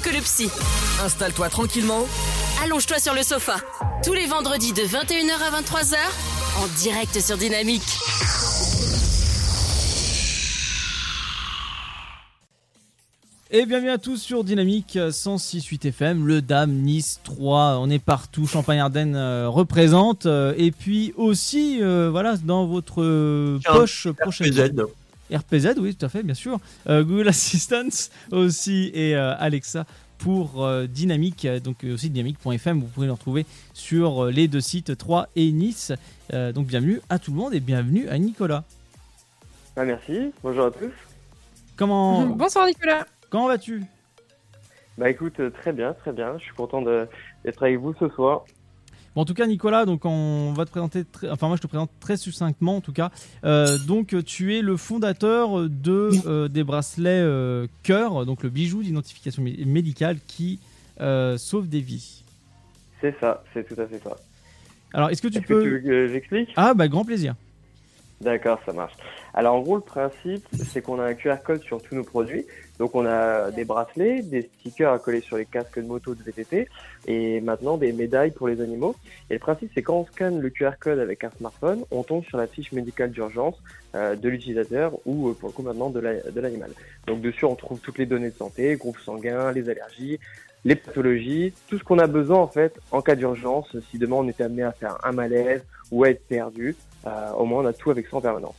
que le psy. Installe-toi tranquillement. Allonge-toi sur le sofa. Tous les vendredis de 21h à 23h, en direct sur Dynamique. Et bienvenue à tous sur Dynamique 106.8 FM, le Dame Nice 3, on est partout, Champagne-Ardenne euh, représente, euh, et puis aussi, euh, voilà, dans votre euh, poche prochaine. RPZ. RPZ, oui, tout à fait, bien sûr. Euh, Google Assistant aussi et euh, Alexa pour euh, Dynamique, donc euh, aussi dynamique.fm. Vous pouvez le retrouver sur euh, les deux sites 3 et Nice. Euh, donc bienvenue à tout le monde et bienvenue à Nicolas. Ah, merci, bonjour à tous. Comment, Bonsoir Nicolas. comment vas-tu? Bah écoute, très bien, très bien. Je suis content de- d'être avec vous ce soir. Bon, en tout cas, Nicolas, donc on va te présenter, très- enfin moi je te présente très succinctement en tout cas. Euh, donc tu es le fondateur de euh, des bracelets euh, cœur, donc le bijou d'identification mé- médicale qui sauve des vies. C'est ça, c'est tout à fait ça. Alors, est-ce que tu que peux tu veux que j'explique? Ah bah grand plaisir. D'accord, ça marche. Alors en gros, le principe, c'est qu'on a un QR code sur tous nos produits. Donc on a des bracelets, des stickers à coller sur les casques de moto de VTT et maintenant des médailles pour les animaux. Et le principe, c'est quand on scanne le QR code avec un smartphone, on tombe sur la fiche médicale d'urgence euh, de l'utilisateur ou euh, pour le coup maintenant de la- de l'animal. Donc dessus, on trouve toutes les données de santé, groupe sanguin, les allergies, les pathologies, tout ce qu'on a besoin en fait en cas d'urgence. Si demain on était amené à faire un malaise ou à être perdu, au moins on a tout avec ça en permanence.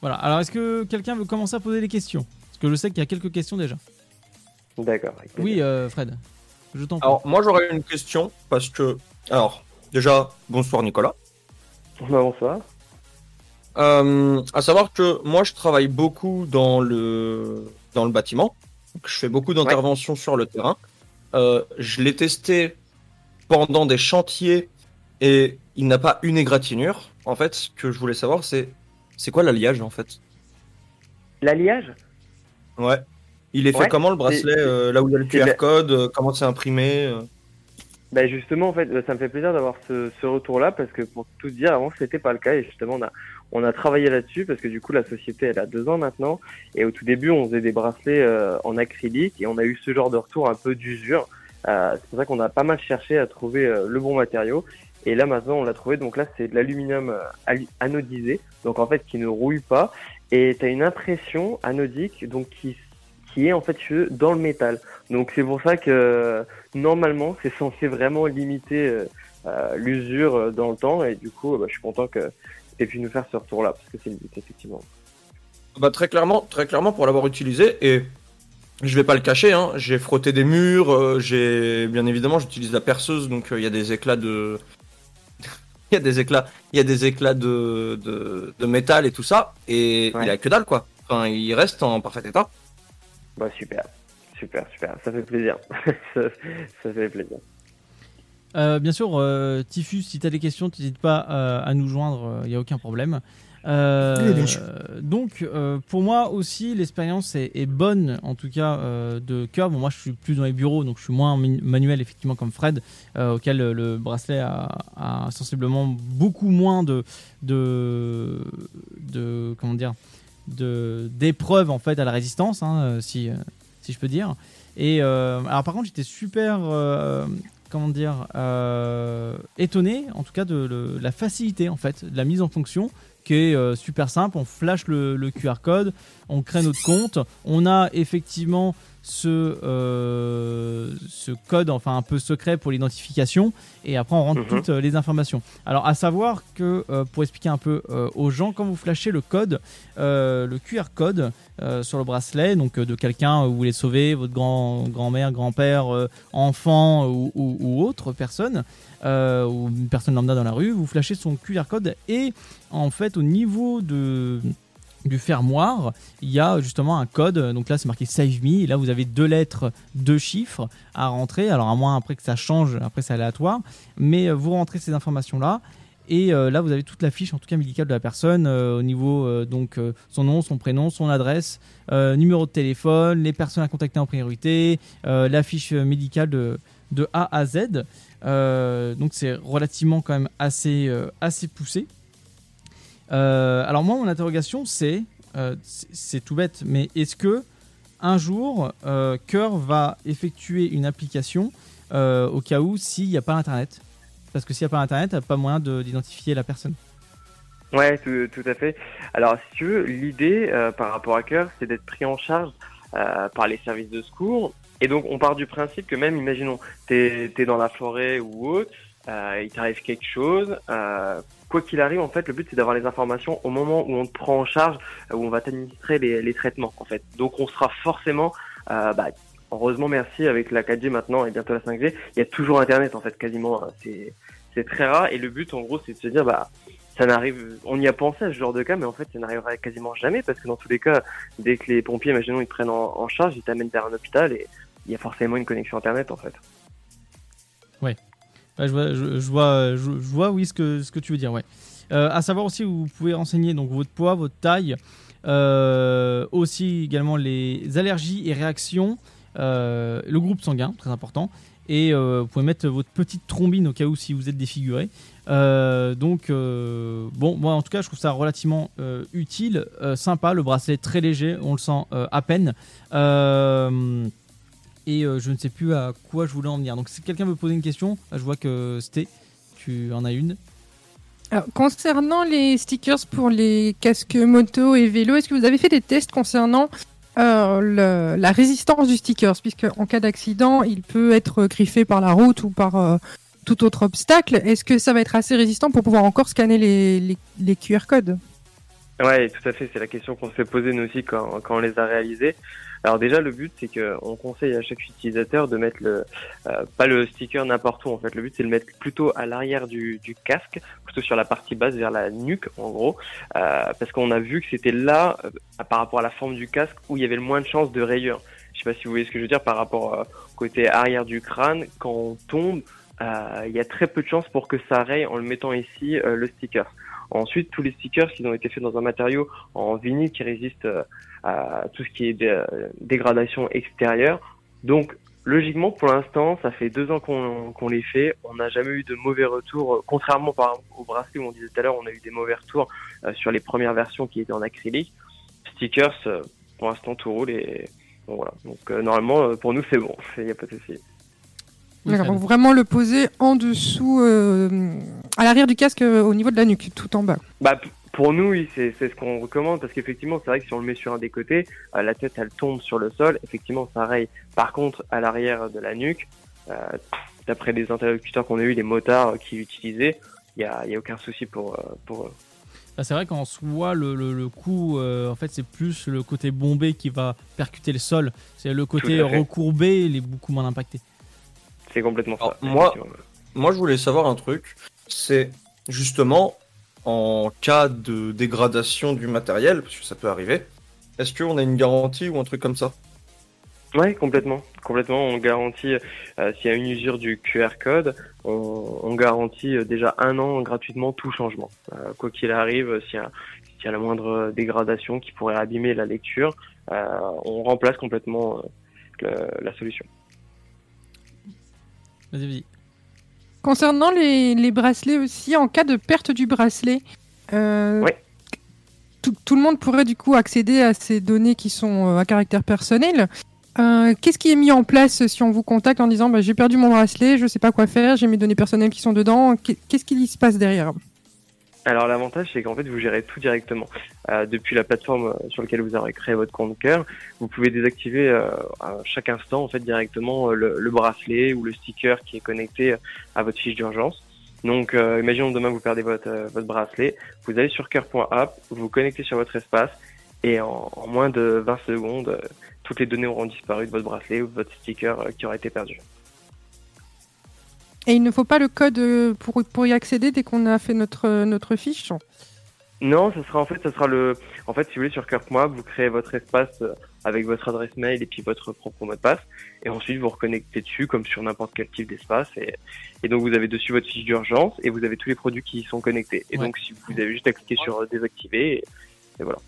Voilà. Alors, est-ce que quelqu'un veut commencer à poser des questions? Parce que je sais qu'il y a quelques questions déjà. D'accord. Oui, euh, Fred. Je t'en prie. Alors, moi, j'aurais une question parce que. Alors, déjà, bonsoir Nicolas. Bah, bonsoir. Euh, à savoir que moi, je travaille beaucoup dans le, dans le bâtiment. Donc, je fais beaucoup d'interventions sur le terrain. Euh, je l'ai testé pendant des chantiers et il n'a pas une égratignure. En fait, ce que je voulais savoir, c'est c'est quoi l'alliage en fait? L'alliage? Ouais. Il est fait comment le bracelet euh, Là où il y a le QR code euh, Comment c'est imprimé euh? Ben justement, en fait, ça me fait plaisir d'avoir ce, ce retour-là parce que pour tout dire, avant, c'était pas le cas et justement, on a, on a travaillé là-dessus parce que du coup, la société, elle a deux ans maintenant et au tout début, on faisait des bracelets euh, en acrylique et on a eu ce genre de retour un peu d'usure. C'est pour ça qu'on a pas mal cherché à trouver le bon matériau et là, maintenant, on l'a trouvé. Donc là, c'est de l'aluminium euh, anodisé, donc en fait, qui ne rouille pas et tu as une impression anodique, donc qui qui est en fait dans le métal. Donc c'est pour ça que normalement, c'est censé vraiment limiter euh, euh, l'usure euh, dans le temps. Et du coup, euh, bah, je suis content que tu aies pu nous faire ce retour-là, parce que c'est limité, effectivement. Bah, très clairement, très clairement pour l'avoir utilisé et je vais pas le cacher, hein, j'ai frotté des murs, euh, j'ai bien évidemment j'utilise la perceuse donc euh, il y a des éclats de il y a des éclats, il y a des éclats de, de, de métal et tout ça et Ouais. il a que dalle quoi. Enfin, il reste en parfait état. Bah super, super, super. Ça fait plaisir. ça, ça fait plaisir. Euh, bien sûr, euh, Tifus, si tu as des questions, n'hésite pas euh, à nous joindre, il n'y a aucun problème. Euh, donc, euh, pour moi aussi, l'expérience est, est bonne, en tout cas, euh, de cœur. Bon, moi, je suis plus dans les bureaux, donc je suis moins manuel, effectivement, comme Fred, auquel le bracelet a, a sensiblement beaucoup moins de, de, de comment dire, de d'épreuves en fait à la résistance, hein, si, si je peux dire. Et alors, par contre, j'étais super comment dire, euh, étonné, en tout cas, de le- la facilité, en fait, de la mise en fonction, euh, super simple. On flash le QR code, on crée notre compte, on a effectivement ce, euh, ce code, enfin un peu secret pour l'identification, et après on rentre Mhm. toutes euh, les informations. Alors, à savoir que, euh, pour expliquer un peu euh, aux gens, quand vous flashez le code, le QR code sur le bracelet, donc de quelqu'un où vous voulez sauver, votre grand, grand-mère, grand-père, enfant ou, ou- ou autre personne, ou une personne lambda dans la rue, vous flashez son QR code et en fait au niveau de du fermoir, il y a justement un code. Donc là, c'est marqué Save Me. Là, vous avez deux lettres, deux chiffres à rentrer. Alors, à moins après que ça change, après c'est aléatoire. Mais euh, vous rentrez ces informations-là. Et euh, là, vous avez toute la fiche, en tout cas médicale de la personne, euh, au niveau donc son nom, son prénom, son adresse, numéro de téléphone, les personnes à contacter en priorité, la fiche médicale de, A à Z. Donc c'est relativement quand même assez poussé. Euh, alors moi, mon interrogation, c'est, euh, c'est c'est tout bête, mais est-ce que un jour, euh, Cœur va effectuer une application euh, au cas où s'il n'y a pas Internet? Parce que s'il n'y a pas Internet, il pas moyen de- d'identifier la personne. Ouais, tout, à fait. Alors, si tu veux, l'idée par rapport à Cœur, c'est d'être pris en charge par les services de secours. Et donc, on part du principe que même, imaginons, t'es es dans la forêt ou autre, il t'arrive quelque chose. Quoi qu'il arrive, en fait, le but c'est d'avoir les informations au moment où on te prend en charge, euh, où on va t'administrer les, les traitements, en fait. Donc, on sera forcément, euh, bah, heureusement, merci, avec la 4G maintenant et bientôt la 5G, il y a toujours Internet, en fait, quasiment. hein. C'est c'est très rare. Et le but, en gros, c'est de se dire, bah ça n'arrive, on y a pensé à ce genre de cas, mais en fait, ça n'arrivera quasiment jamais parce que dans tous les cas, dès que les pompiers, imaginons, ils te prennent en, en charge, ils t'amènent vers un hôpital et il y a forcément une connexion internet en fait. Ouais, je, vois, je, vois, je, vois, oui, ce que, ce que tu veux dire, ouais. Euh, à savoir aussi, vous pouvez renseigner donc votre poids, votre taille, euh, aussi également les allergies et réactions, euh, le groupe sanguin, très important, et vous pouvez mettre votre petite trombine au cas où si vous êtes défiguré. Donc, bon, moi en tout cas, je trouve ça relativement utile, sympa, le bracelet très léger, on le sent à peine. Et euh, je ne sais plus à quoi je voulais en venir. Donc si quelqu'un veut poser une question, je vois que Sté, tu en as une. Concernant les stickers pour les casques moto et vélo, est-ce que vous avez fait des tests concernant euh, la résistance du sticker? Puisque en cas d'accident, il peut être griffé par la route ou par euh, tout autre obstacle. Est-ce que ça va être assez résistant pour pouvoir encore scanner les, les, les QR codes? Ouais, tout à fait, c'est la question qu'on s'est posée nous aussi quand, quand on les a réalisés. Alors déjà, le but, c'est que on conseille à chaque utilisateur de mettre le, euh, pas le sticker n'importe où en fait. Le but, c'est de le mettre plutôt à l'arrière du, du casque, plutôt sur la partie basse vers la nuque, en gros, euh, parce qu'on a vu que c'était là, euh, par rapport à la forme du casque, où il y avait le moins de chances de rayures. Je sais pas si vous voyez ce que je veux dire par rapport euh, au côté arrière du crâne. Quand on tombe, euh, il y a très peu de chances pour que ça raye en le mettant ici le sticker. Ensuite, tous les stickers, ils ont été faits dans un matériau en vinyle qui résiste euh, à tout ce qui est dé- dégradation extérieure. Donc, logiquement, pour l'instant, ça fait deux ans qu'on qu'on les fait. On n'a jamais eu de mauvais retours. euh, Contrairement par au bracelet où on disait tout à l'heure, on a eu des mauvais retours euh, sur les premières versions qui étaient en acrylique. Stickers, euh, pour l'instant, tout roule et bon, voilà. Donc, euh, normalement, euh, pour nous, c'est bon. Il n'y a pas de souci. D'accord, vraiment le poser en dessous, euh, à l'arrière du casque, euh, au niveau de la nuque, tout en bas. Bah, pour nous, oui, c'est c'est ce qu'on recommande parce qu'effectivement, c'est vrai que si on le met sur un des côtés, euh, la tête elle tombe sur le sol. Effectivement, ça raye. Par contre, à l'arrière de la nuque, euh, d'après les interlocuteurs qu'on a eu, les motards qui l'utilisaient, il y a, il y a aucun souci pour pour eux. Bah, c'est vrai qu'en soi, le, le, le coup, euh, en fait, c'est plus le côté bombé qui va percuter le sol. C'est le côté recourbé, il est beaucoup moins impacté. C'est complètement Alors, ça. moi-. Moi, je voulais savoir un truc. C'est justement en cas de dégradation du matériel, parce que ça peut arriver. Est-ce qu'on a une garantie ou un truc comme ça? Ouais, complètement, complètement. On garantit euh, s'il y a une usure du QR code, on, on garantit euh, déjà un an gratuitement tout changement. Euh, quoi qu'il arrive, s'il y, a- s'il y a la moindre dégradation qui pourrait abîmer la lecture, euh, on remplace complètement euh, le- la solution. Vas-y, vas-y. Concernant les, les bracelets aussi, en cas de perte du bracelet, euh, tout, tout le monde pourrait du coup accéder à ces données qui sont euh, à caractère personnel. Euh, Qu'est-ce qui est mis en place si on vous contacte en disant bah, j'ai perdu mon bracelet, je sais pas quoi faire, j'ai mes données personnelles qui sont dedans, Qu'est- qu'est-ce qui se passe derrière? Alors l'avantage c'est qu'en fait vous gérez tout directement Euh, depuis la plateforme euh, sur laquelle vous aurez créé votre compte cœur. Vous pouvez désactiver euh, à chaque instant en fait directement euh, le, le bracelet ou le sticker qui est connecté à votre fiche d'urgence. Donc euh, imaginons demain vous perdez votre euh, votre bracelet, vous allez sur cœur.app, vous vous connectez sur votre espace et en, moins de 20 secondes euh, toutes les données auront disparu de votre bracelet ou de votre sticker euh, qui aura été perdu. Et il ne faut pas le code euh, pour, pour y accéder dès qu'on a fait notre, notre fiche Non, ce sera en fait, ce sera le, en fait, si vous voulez, sur Kirkmoab, vous créez votre espace euh, avec votre adresse mail et puis votre propre mot de passe, et ensuite vous reconnectez dessus comme sur n'importe quel type d'espace, et, et donc vous avez dessus votre fiche d'urgence et vous avez tous les produits qui y sont connectés. Et Ouais. donc si vous avez juste à cliquer sur euh, désactiver, et, et voilà.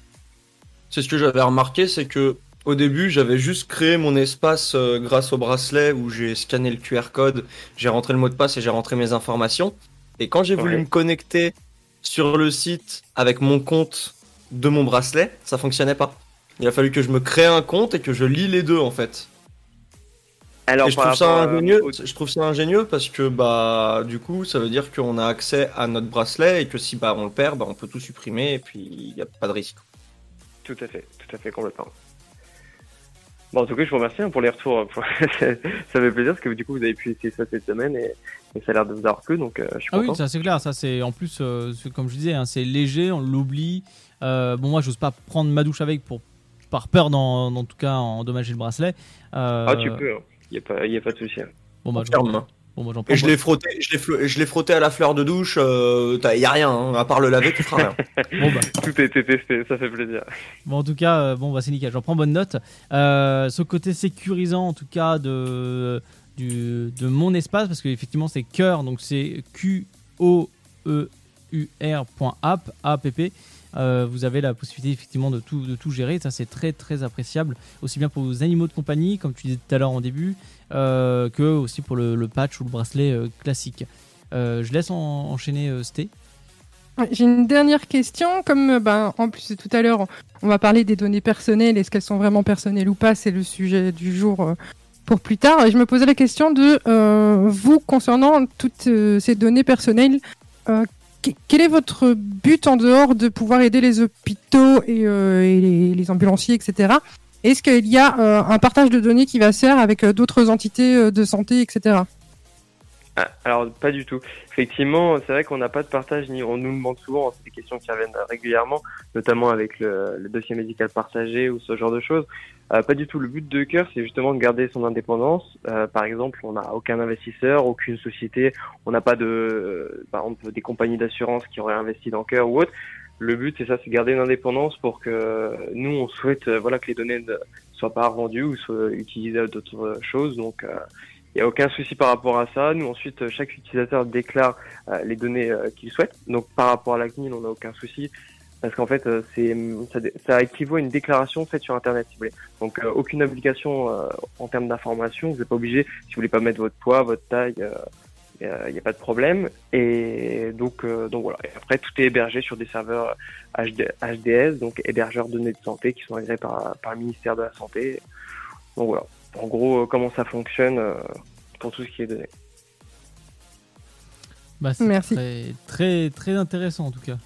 C'est ce que j'avais remarqué, c'est que au début, j'avais juste créé mon espace euh, grâce au bracelet où j'ai scanné le QR code, j'ai rentré le mot de passe et j'ai rentré mes informations. Et quand j'ai voulu me connecter sur le site avec mon compte de mon bracelet, ça fonctionnait pas. Il a fallu que je me crée un compte et que je lis les deux en fait. Alors, et je trouve ça ingénieux. Je trouve ça ingénieux parce que bah du coup ça veut dire qu'on a accès à notre bracelet et que si bah on le perd, bah, on peut tout supprimer et puis il n'y a pas de risque. Tout à fait, tout à fait complètement. Bon, en tout cas, je vous remercie hein, pour les retours. ça fait plaisir parce que du coup, vous avez pu essayer ça cette semaine et, ça a l'air de vous avoir plu, donc euh, je suis ah oui, ça c'est clair. Ça c'est en plus, euh, comme je disais, hein, c'est léger, on l'oublie. Euh, bon, moi, j'ose pas prendre ma douche avec pour par peur, dans, en tout cas, endommager le bracelet. ah, tu peux. Il hein. n'y a, a, pas de souci. Bon, bah, et je l'ai frotté, je l'ai frotté à la fleur de douche. Il euh, y a rien, hein, à part le laver, tu feras rien. bon bah. Tout a été testé, ça fait plaisir. Bon, en tout cas, euh, bon bah c'est nickel. J'en prends bonne note. Euh, ce côté sécurisant, en tout cas de du, de mon espace, parce qu'effectivement c'est cœur, donc c'est Q O E U R.app, app. Euh, vous avez la possibilité effectivement de tout, de tout gérer. Ça, c'est très très appréciable, aussi bien pour vos animaux de compagnie, comme tu disais tout à l'heure en début, euh, que aussi pour le, patch ou le bracelet euh, classique. je laisse enchaîner Sté. J'ai une dernière question. Comme ben, en plus tout à l'heure, on va parler des données personnelles. Est-ce qu'elles sont vraiment personnelles ou pas? C'est le sujet du jour pour plus tard. Et je me posais la question de vous concernant toutes ces données personnelles quel est votre but en dehors de pouvoir aider les hôpitaux et, euh, les, ambulanciers, etc. Est-ce qu'il y a euh, un partage de données qui va se avec euh, d'autres entités de santé, etc. Ah, alors pas du tout. Effectivement, c'est vrai qu'on n'a pas de partage ni on nous demande souvent, c'est des questions qui reviennent régulièrement, notamment avec le, dossier médical partagé ou ce genre de choses. Euh, pas du tout. Le but de cœur, c'est justement de garder son indépendance. Euh, par exemple, on n'a aucun investisseur, aucune société, on n'a pas de, euh, par exemple, des compagnies d'assurance qui auraient investi dans cœur ou autre. Le but, c'est ça, c'est garder une indépendance pour que nous, on souhaite, voilà, que les données ne soient pas rendues ou soient utilisées à d'autres choses. Donc il n'y a aucun souci par rapport à ça. Nous, ensuite, chaque utilisateur déclare euh, les données euh, qu'il souhaite. Donc, par rapport à la CNIL, on n'a aucun souci. Parce qu'en fait, euh, c'est ça, ça, équivaut à une déclaration faite sur Internet, si vous voulez. Donc, aucune obligation en termes d'information. Vous n'êtes pas obligé, si vous voulez pas mettre votre poids, votre taille, il n'y a pas de problème. Et donc, donc voilà. Et après, tout est hébergé sur des serveurs HD, HDS, donc hébergeurs de données de santé, qui sont agréés par, par le ministère de la Santé. Donc voilà en gros euh, comment ça fonctionne euh, pour tout ce qui est donné. Bah, Merci. Très, très, très intéressant en tout cas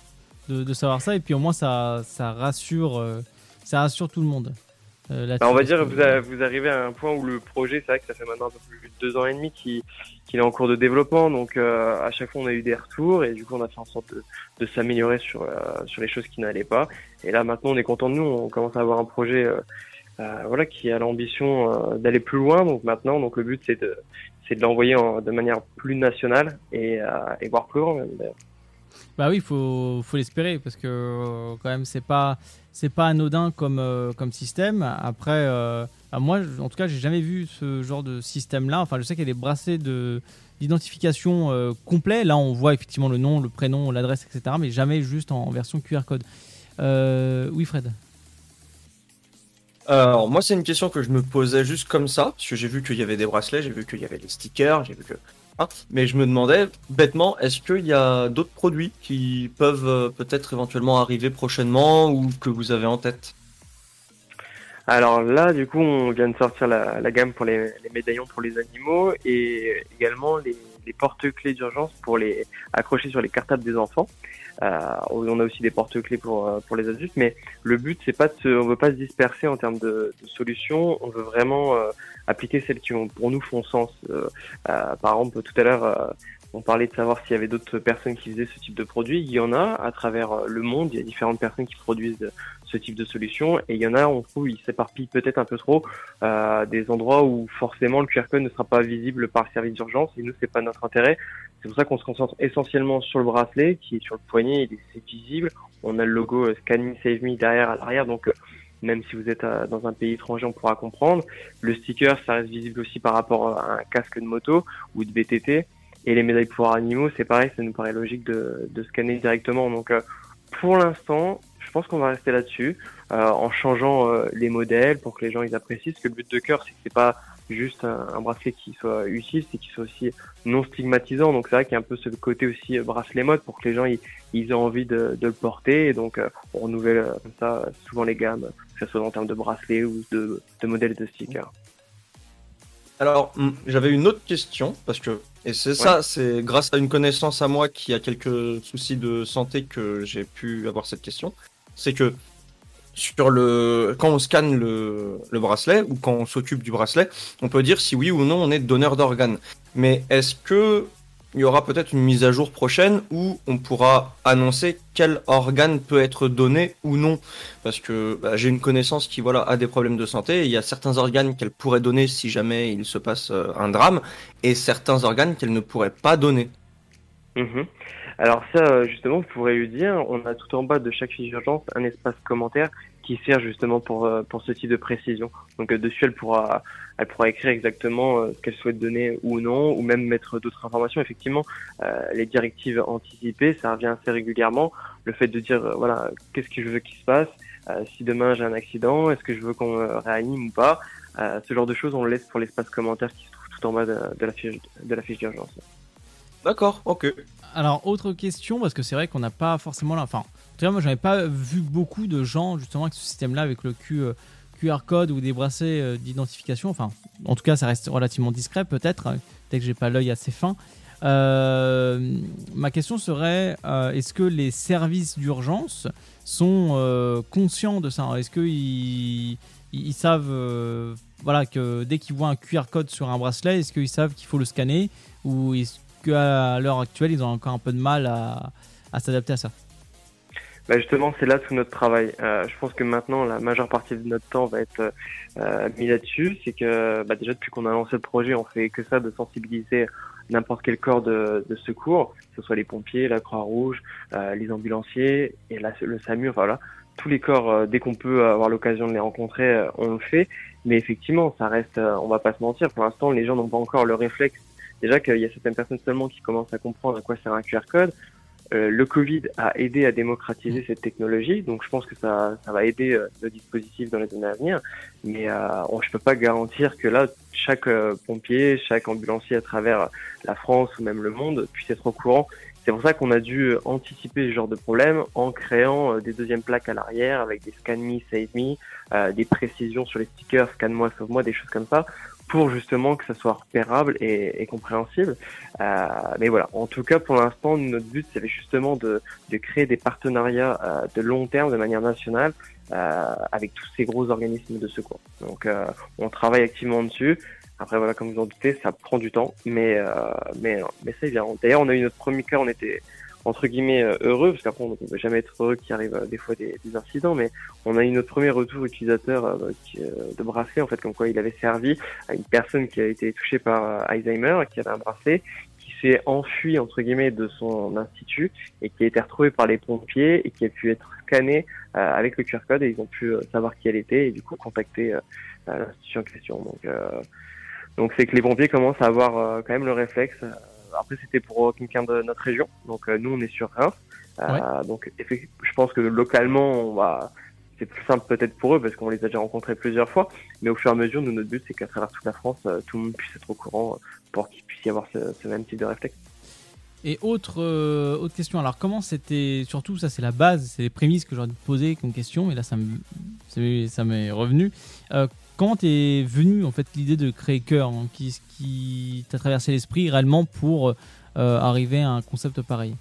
de, savoir ça et puis au moins ça, ça rassure euh, ça rassure tout le monde. Bah, on va dire vous, vous arrivez à un point où le projet c'est vrai que ça fait maintenant un peu plus de deux ans et demi qu'il est en cours de développement donc à chaque fois on a eu des retours et du coup on a fait en sorte de, s'améliorer sur sur les choses qui n'allaient pas et là maintenant on est content de nous on commence à avoir un projet euh, voilà, qui a l'ambition euh, d'aller plus loin. Donc maintenant, donc le but c'est de l'envoyer de manière plus nationale et, euh, et voir plus loin Bah oui, faut faut l'espérer parce que quand même c'est pas pas anodin comme système. Après, bah, moi en tout cas j'ai jamais vu ce genre de système là. Enfin je sais qu'il y a des bracelets de d'identification complet. Là on voit effectivement le nom, le prénom, l'adresse, etc. Mais jamais juste en version QR code. oui Fred. Alors moi c'est une question que je me posais juste comme ça, parce que j'ai vu qu'il y avait des bracelets, j'ai vu qu'il y avait des stickers, j'ai vu que... Ah, mais je me demandais bêtement, est-ce qu'il y a d'autres produits qui peuvent euh, peut-être éventuellement arriver prochainement ou que vous avez en tête? Alors là, du coup, on vient de sortir la, gamme pour les, médaillons pour les animaux et également les, les porte-clés d'urgence pour les accrocher sur les cartables des enfants. Euh, on a aussi des porte-clés pour euh, pour les adultes, mais le but c'est pas de se, on veut pas se disperser en termes de, de solutions. On veut vraiment euh, appliquer celles qui ont, pour nous font sens. par exemple, tout à l'heure, on parlait de savoir s'il y avait d'autres personnes qui faisaient ce type de produit. Il y en a à travers le monde. Il y a différentes personnes qui produisent ce type de solution. Et il y en a, on trouve, ils s'éparpillent peut-être un peu trop euh, des endroits où forcément le QR code ne sera pas visible par le service d'urgence. Et nous, c'est pas notre intérêt. C'est pour ça qu'on se concentre essentiellement sur le bracelet qui est sur le poignet, il est visible. On a le logo euh, Scanning Save Me derrière à l'arrière, donc euh, même si vous êtes euh, dans un pays étranger, on pourra comprendre. Le sticker, ça reste visible aussi par rapport à un casque de moto ou de BTT. Et les médailles pour animaux, c'est pareil, ça nous paraît logique de, scanner directement. Donc pour l'instant, pense qu'on va rester là-dessus, en changeant les modèles pour que les gens ils apprécient. Parce que le but de cœur, c'est que c'est pas juste un, bracelet qui soit utile, c'est qu'il soit aussi non stigmatisant. Donc c'est vrai qu'il y a un peu ce côté aussi bracelet mode pour que les gens ils, aient envie de, le porter. Et donc on renouvelle comme ça souvent les gammes, que ce soit en termes de bracelets ou de, de modèles de stickers. Alors, hmm, j'avais une autre question, parce que, et c'est ça, c'est grâce à une connaissance à moi qui a quelques soucis de santé que j'ai pu avoir cette question. C'est que, sur le, quand on scanne le, le bracelet, ou quand on s'occupe du bracelet, on peut dire si oui ou non on est donneur d'organes. Mais est-ce que il y aura peut-être une mise à jour prochaine où on pourra annoncer quel organe peut être donné ou non? Parce que bah, j'ai une connaissance qui voilà a des problèmes de santé. Il y a certains organes qu'elle pourrait donner si jamais il se passe euh, un drame, et certains organes qu'elle ne pourrait pas donner. Mhm. Alors ça, euh, justement, vous pourrez lui dire, on a tout en bas de chaque fiche d'urgence un espace commentaire qui sert justement pour, euh, pour ce type de précision. Donc dessus, elle pourra elle pourra écrire exactement euh, ce qu'elle souhaite donner ou non, ou même mettre d'autres informations. Effectivement, euh, les directives anticipées, ça revient assez régulièrement. Le fait de dire, euh, voilà, qu'est-ce que je veux qu'il se passe Si demain j'ai un accident, est-ce que je veux qu'on réanime ou pas Ce genre de choses, on le laisse pour l'espace commentaire qui se trouve tout en bas de, la fiche de la fiche d'urgence. D'accord, ok. Alors, autre question, parce que c'est vrai qu'on n'a pas forcément. Enfin, en tout cas, moi, j'avais pas vu beaucoup de gens justement avec ce système-là, avec le. QR code ou des bracelets euh, d'identification. Enfin, en tout cas, ça reste relativement discret peut-être, hein, dès que j'ai pas l'œil assez fin. Euh, ma question serait euh, est-ce que les services d'urgence sont conscients de ça? Est-ce qu'ils ils, savent voilà, que dès qu'ils voient un QR code sur un bracelet, est-ce qu'ils savent qu'il faut le scanner Ou est-ce qu'à l'heure actuelle, ils ont encore un peu de mal à s'adapter à ça bah justement, c'est là tout notre travail. Euh, je pense que maintenant, la majeure partie de notre temps va être euh, mis là-dessus. C'est que bah, déjà depuis qu'on a lancé le projet, on fait que ça de sensibiliser n'importe quel corps de, secours, que ce soit les pompiers, la Croix-Rouge, euh, les ambulanciers et le SAMU. Enfin voilà, tous les corps, euh, dès qu'on peut avoir l'occasion de les rencontrer, on le fait. Mais effectivement, ça reste, on va pas se mentir. Pour l'instant, les gens n'ont pas encore le réflexe. Déjà qu'il y a certaines personnes seulement qui commencent à comprendre à quoi sert un QR code. Euh, le Covid a aidé à démocratiser cette technologie, donc je pense que ça, ça va aider euh, le dispositif dans les années à venir. Mais euh, on, je peux pas garantir que là, chaque euh, pompier, chaque ambulancier à travers la France ou même le monde puisse être au courant. C'est pour ça qu'on a dû anticiper ce genre de problème en créant des deuxièmes plaques à l'arrière avec des Scan Me, Save Me, des précisions sur les stickers, Scan-moi, sauve-moi, des choses comme ça pour justement que ça soit repérable et, et compréhensible. Euh, mais voilà, en tout cas pour l'instant, notre but c'est justement de, de, créer des partenariats euh, de long terme de manière nationale euh, avec tous ces gros organismes de secours. Donc euh, on travaille activement dessus. Après voilà, comme vous en doutez, ça prend du temps, mais euh, mais mais c'est bien. D'ailleurs, on a eu notre premier cas, on était entre guillemets euh, heureux, parce qu'après on ne peut jamais être heureux qu'il arrive euh, des fois des, des, incidents, mais on a eu notre premier retour utilisateur euh, de bracelet, en fait, comme quoi il avait servi à une personne qui a été touchée par Alzheimer, qui avait un bracelet, qui s'est enfui entre guillemets de son institut et qui a été retrouvé par les pompiers et qui a pu être scanné avec le QR code et ils ont pu savoir qui elle était et du coup contacter l'institution en question. Donc donc c'est que les pompiers commencent à avoir quand même le réflexe après, c'était pour quelqu'un de notre région. Donc, euh, nous, on est sur Reims. Euh, donc, je pense que localement, on va, c'est plus simple peut-être pour eux parce qu'on les a déjà rencontrés plusieurs fois. Mais au fur et à mesure, nous, notre but, c'est qu'à travers toute la France, euh, tout le monde puisse être au courant pour qu'il puisse y avoir ce, même type de réflexe. Et autre, autre question, alors comment c'était, surtout ça c'est la base, c'est les prémices que j'aurais posé comme question, et là ça m'est revenu. Quand est venue en fait l'idée de créer Cœur hein, Qui, qui t'a traversé l'esprit réellement pour euh, arriver à un concept pareil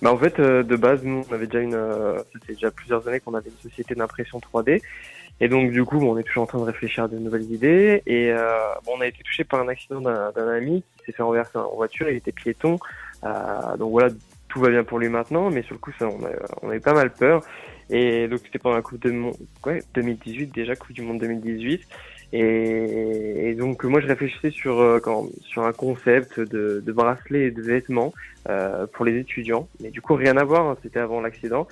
bah en fait, euh, de base, nous, on avait déjà une, euh, c'était déjà plusieurs années qu'on avait une société d'impression 3D, et donc du coup, on est toujours en train de réfléchir à de nouvelles idées. Et bon, on a été touché par un accident d'un ami qui s'est fait renverser en voiture. Il était piéton, donc voilà, tout va bien pour lui maintenant, mais sur le coup, ça, on avait pas mal peur. Et donc c'était pendant la Coupe de Monde, ouais, 2018 déjà, Coupe du Monde 2018. Et, et donc moi je réfléchissais sur euh, quand, sur un concept de, de bracelet et de vêtements euh, pour les étudiants. Mais du coup rien à voir, hein, c'était avant l'accident.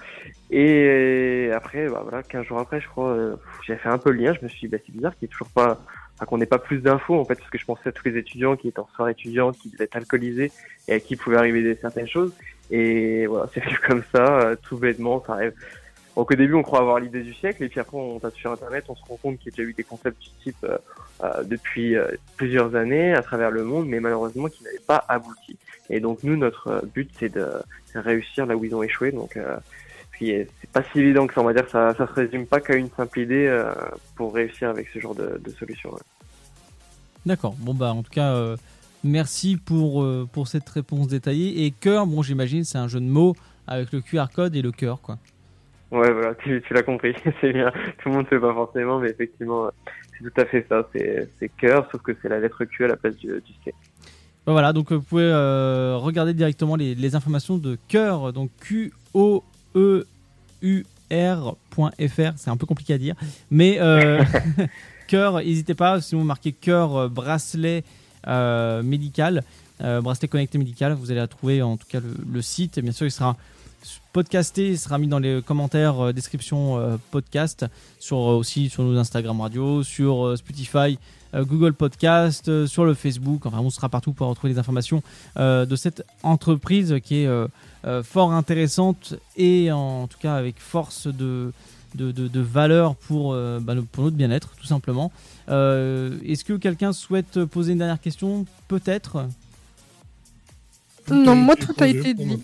Et après, bah, voilà, 15 jours après, je crois, euh, j'ai fait un peu le lien. Je me suis dit, bah, c'est bizarre qu'il n'y ait toujours pas, qu'on n'ait pas plus d'infos en fait, parce que je pensais à tous les étudiants qui étaient en soirée étudiante, qui devaient être alcoolisés et à qui pouvait arriver des, certaines choses. Et voilà, c'est comme ça, euh, tout bêtement, ça arrive Donc au début, on croit avoir l'idée du siècle, et puis après, on tape sur Internet, on se rend compte qu'il y a déjà eu des concepts du type euh, euh, depuis euh, plusieurs années à travers le monde, mais malheureusement qui n'avaient pas abouti. Et donc nous, notre but, c'est de réussir là où ils ont échoué. Donc c'est pas si évident que ça, on va dire, ça, ça se résume pas qu'à une simple idée pour réussir avec ce genre de, de solution. D'accord. Bon bah en tout cas, merci pour pour cette réponse détaillée. Et cœur, bon j'imagine, c'est un jeu de mots avec le QR code et le cœur, quoi. Ouais, voilà, tu, l'as compris, c'est bien. Tout le monde ne sait pas forcément, mais effectivement, c'est tout à fait ça. C'est cœur, sauf que c'est la lettre Q à la place du, du C. Voilà, donc vous pouvez euh, regarder directement les, informations de cœur, donc Q-O-E-U-R.fr, c'est un peu compliqué à dire, mais euh, cœur, n'hésitez pas, si vous marquez cœur euh, bracelet médical, bracelet connecté médical, vous allez trouver en tout cas le, le site, bien sûr il sera podcasté, il sera mis dans les commentaires, euh, description euh, podcast, sur, euh, aussi sur nos Instagram radio, sur Spotify, Google Podcast, sur le Facebook. Enfin, on sera partout pour retrouver les informations de cette entreprise qui est fort intéressante et en tout cas avec force de, de, valeur pour, bah, pour notre bien-être, tout simplement. Est-ce que quelqu'un souhaite poser une dernière question? Peut-être? Non, moi tout a été dit.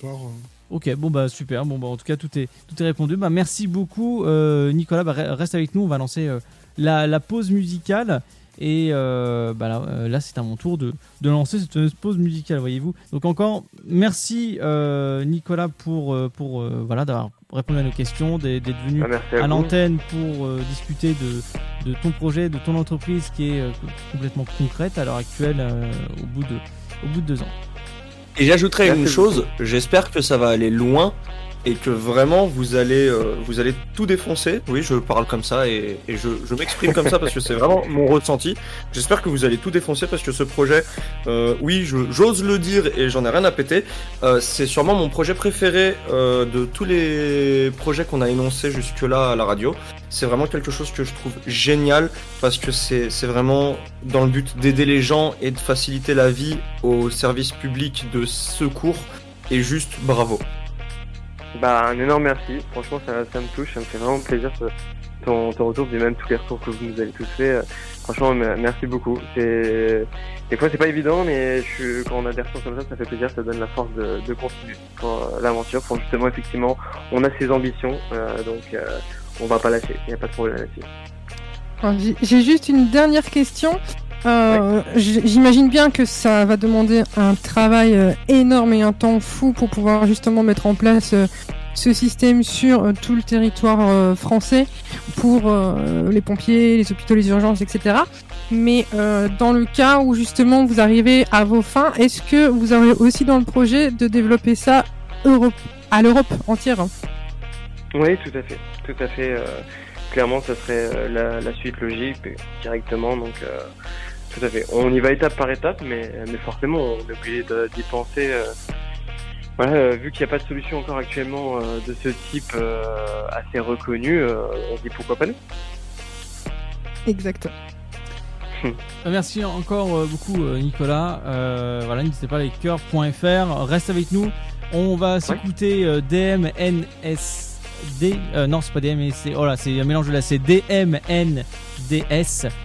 Ok, bon bah super. Bon bah en tout cas tout est tout est répondu. Bah merci beaucoup euh, Nicolas. Bah, reste avec nous. On va lancer euh, la, pause musicale et euh, bah là, c'est à mon tour de, de lancer cette pause musicale. Voyez-vous. Donc encore merci Nicolas pour pour voilà d'avoir répondu à nos questions, d'être venu à, l'antenne pour discuter de, de ton projet, de ton entreprise qui est complètement concrète à l'heure actuelle au bout de au bout de deux ans. Et j'ajouterais une chose, j'espère que ça va aller loin et que vraiment vous allez euh, vous allez tout défoncer. Oui, je parle comme ça et, je, m'exprime comme ça parce que c'est vraiment mon ressenti. J'espère que vous allez tout défoncer parce que ce projet, euh, oui, j'ose le dire et j'en ai rien à péter. Euh, c'est sûrement mon projet préféré de tous les projets qu'on a énoncés jusque là à la radio. C'est vraiment quelque chose que je trouve génial parce que c'est vraiment dans le but d'aider les gens et de faciliter la vie aux services publics de secours. Et juste bravo. Bah, un énorme merci. Franchement, ça, ça me touche, ça me fait vraiment plaisir ton, ton retour, et même tous les retours que vous nous avez tous fait. Euh, franchement, merci beaucoup. Des fois c'est pas évident, mais je quand on a des retours comme ça, ça fait plaisir, ça donne la force de, de continuer pour euh, l'aventure. Pour justement, effectivement, on a ses ambitions, euh, donc on va pas lâcher. Il n'y a pas de problème là-dessus. J'ai juste une dernière question. Euh, J'imagine bien que ça va demander un travail euh, énorme et un temps fou pour pouvoir justement mettre en place euh, ce système sur tout le territoire français pour les pompiers, les hôpitaux, les urgences, etc. Mais dans le cas où justement vous arrivez à vos fins, est-ce que vous aurez aussi dans le projet de développer ça Europe, à l'Europe entière Oui, tout à fait, tout à fait. clairement, ça serait la, la, suite logique directement. Donc tout à fait. On y va étape par étape, mais, mais forcément, on est obligé d'y penser. Euh, voilà, euh, vu qu'il n'y a pas de solution encore actuellement euh, de ce type assez reconnu, on dit pourquoi pas nous. Exact. Merci encore beaucoup Nicolas. voilà, n'hésitez pas à cœurs.fr. Reste avec nous. On va s'écouter DMNS D, euh, non c'est pas DM, c'est oh là, c'est un mélange de la c'est DMNDS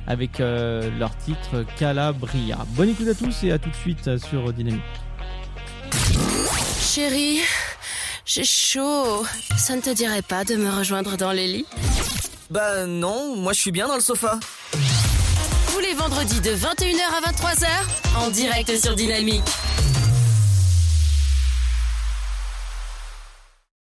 avec euh, leur titre Calabria. Bonne écoute à tous et à tout de suite sur Dynamique. Chérie, j'ai chaud. Ça ne te dirait pas de me rejoindre dans les lits? Bah non, moi je suis bien dans le sofa. Tous les vendredis de 21h à 23h en direct sur Dynamique.